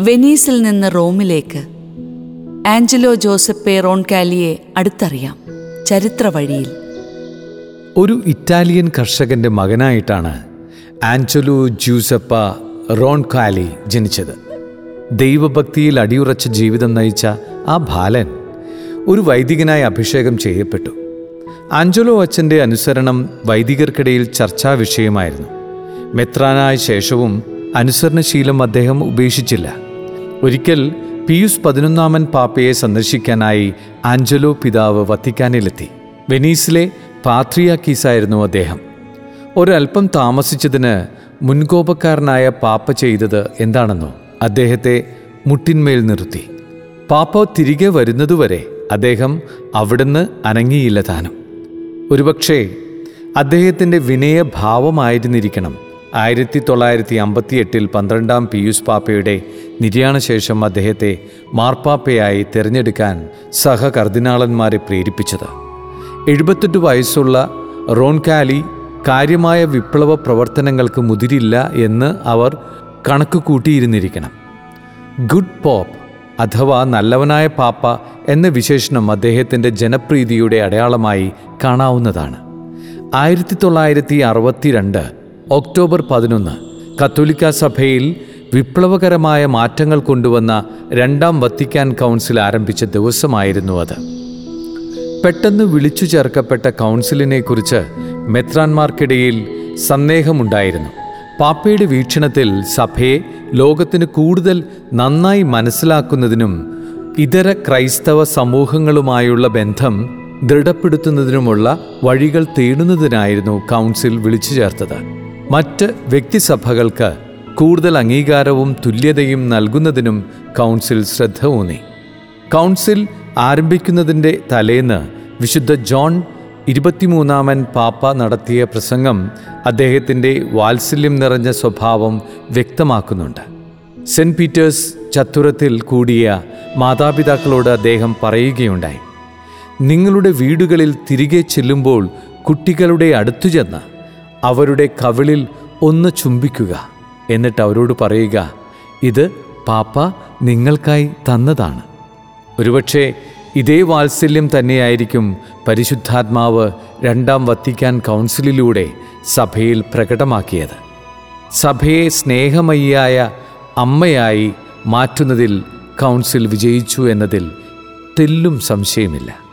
വെനീസിൽ നിന്ന് റോമിലേക്ക് ആഞ്ചലോ ജോസപ്പെ റോൺകാലിയെ അടുത്തറിയാം ചരിത്ര വഴിയിൽ. ഒരു ഇറ്റാലിയൻ കർഷകന്റെ മകനായിട്ടാണ് ആഞ്ചലോ ജ്യൂസപ്പ റോൺകാലി ജനിച്ചത്. ദൈവഭക്തിയിൽ അടിയുറച്ച ജീവിതം നയിച്ച ആ ബാലൻ ഒരു വൈദികനായി അഭിഷേകം ചെയ്യപ്പെട്ടു. ആഞ്ചലോ അച്ഛന്റെ അനുസരണം വൈദികർക്കിടയിൽ ചർച്ചാ വിഷയമായിരുന്നു മെത്രാനായ ശേഷവും അനുസരണശീലം അദ്ദേഹം ഉപേക്ഷിച്ചില്ല. ഒരിക്കൽ പിയൂസ് പതിനൊന്നാമൻ പാപ്പയെ സന്ദർശിക്കാനായി ആഞ്ചലോ പിതാവ് വത്തിക്കാനിലെത്തി. വെനീസിലെ പാത്രിയാക്കീസായിരുന്നു അദ്ദേഹം. ഒരൽപ്പം താമസിച്ചതിന് മുൻകോപക്കാരനായ പാപ്പ ചെയ്തത് എന്താണെന്നോ അദ്ദേഹത്തെ മുട്ടിന്മേൽ നിർത്തി. പാപ്പ തിരികെ വരുന്നതുവരെ അദ്ദേഹം അവിടുന്ന് അനങ്ങിയില്ല താനും. ഒരുപക്ഷേ അദ്ദേഹത്തിന്റെ വിനയഭാവമായിരുന്നിരിക്കണം. ആയിരത്തി തൊള്ളായിരത്തി അമ്പത്തിയെട്ടിൽ പന്ത്രണ്ടാം പിയൂസ് പാപ്പയുടെ നിര്യാണശേഷം അദ്ദേഹത്തെ മാർപ്പാപ്പയായി തിരഞ്ഞെടുക്കാൻ സഹകർദിനാളന്മാരെ പ്രേരിപ്പിച്ചത്. എഴുപത്തെട്ട് വയസ്സുള്ള റോൺകാലി കാര്യമായ വിപ്ലവ പ്രവർത്തനങ്ങൾക്ക് മുതിരില്ല എന്ന് അവർ കണക്ക് കൂട്ടിയിരുന്നിരിക്കണം ഗുഡ് പോപ്പ് അഥവാ നല്ലവനായ പാപ്പ എന്ന വിശേഷണം അദ്ദേഹത്തിന്റെ ജനപ്രീതിയുടെ അടയാളമായി കാണാവുന്നതാണ്. ആയിരത്തി തൊള്ളായിരത്തി അറുപത്തിരണ്ട് ഒക്ടോബർ പതിനൊന്ന് കത്തോലിക്ക സഭയിൽ വിപ്ലവകരമായ മാറ്റങ്ങൾ കൊണ്ടുവന്ന രണ്ടാം വത്തിക്കാൻ കൗൺസിൽ ആരംഭിച്ച ദിവസമായിരുന്നു അത്. പെട്ടെന്ന് വിളിച്ചു ചേർക്കപ്പെട്ട കൗൺസിലിനെക്കുറിച്ച് മെത്രാന്മാർക്കിടയിൽ സന്ദേഹമുണ്ടായിരുന്നു. പാപ്പയുടെ വീക്ഷണത്തിൽ സഭയെ ലോകത്തിന് കൂടുതൽ നന്നായി മനസ്സിലാക്കുന്നതിനും ഇതര ക്രൈസ്തവ സമൂഹങ്ങളുമായുള്ള ബന്ധം ദൃഢപ്പെടുത്തുന്നതിനുമുള്ള വഴികൾ തേടുന്നതിനായിരുന്നു കൗൺസിൽ വിളിച്ചു ചേർത്തത്. മറ്റ് വ്യക്തിസഭകൾക്ക് കൂടുതൽ അംഗീകാരവും തുല്യതയും നൽകുന്നതിനും കൗൺസിൽ ശ്രദ്ധ ഊന്നി. കൗൺസിൽ ആരംഭിക്കുന്നതിന്റെ തലേന്ന് വിശുദ്ധ ജോൺ ഇരുപത്തിമൂന്നാമൻ പാപ്പ നടത്തിയ പ്രസംഗം അദ്ദേഹത്തിന്റെ വാത്സല്യം നിറഞ്ഞ സ്വഭാവം വ്യക്തമാക്കുന്നുണ്ട്. സെന്റ് പീറ്റേഴ്സ് ചത്തുരത്തിൽ കൂടിയ മാതാപിതാക്കളോട് അദ്ദേഹം പറയുകയുണ്ടായി നിങ്ങളുടെ വീടുകളിൽ തിരികെ ചെല്ലുമ്പോൾ കുട്ടികളുടെ അടുത്തു ചെന്ന് അവരുടെ കവിളിൽ ഒന്ന് ചുംബിക്കുക. എന്നിട്ട് അവരോട് പറയുക ഇത് പാപ്പ നിങ്ങൾക്കായി തന്നതാണ്. ഒരുപക്ഷെ ഇതേ വാത്സല്യം തന്നെയായിരിക്കും പരിശുദ്ധാത്മാവ് രണ്ടാം വത്തിക്കാൻ കൗൺസിലിലൂടെ സഭയിൽ പ്രകടമാക്കിയത്. സഭയെ സ്നേഹമയ്യായ അമ്മയായി മാറ്റുന്നതിൽ കൗൺസിൽ വിജയിച്ചു എന്നതിൽ തെല്ലും സംശയമില്ല.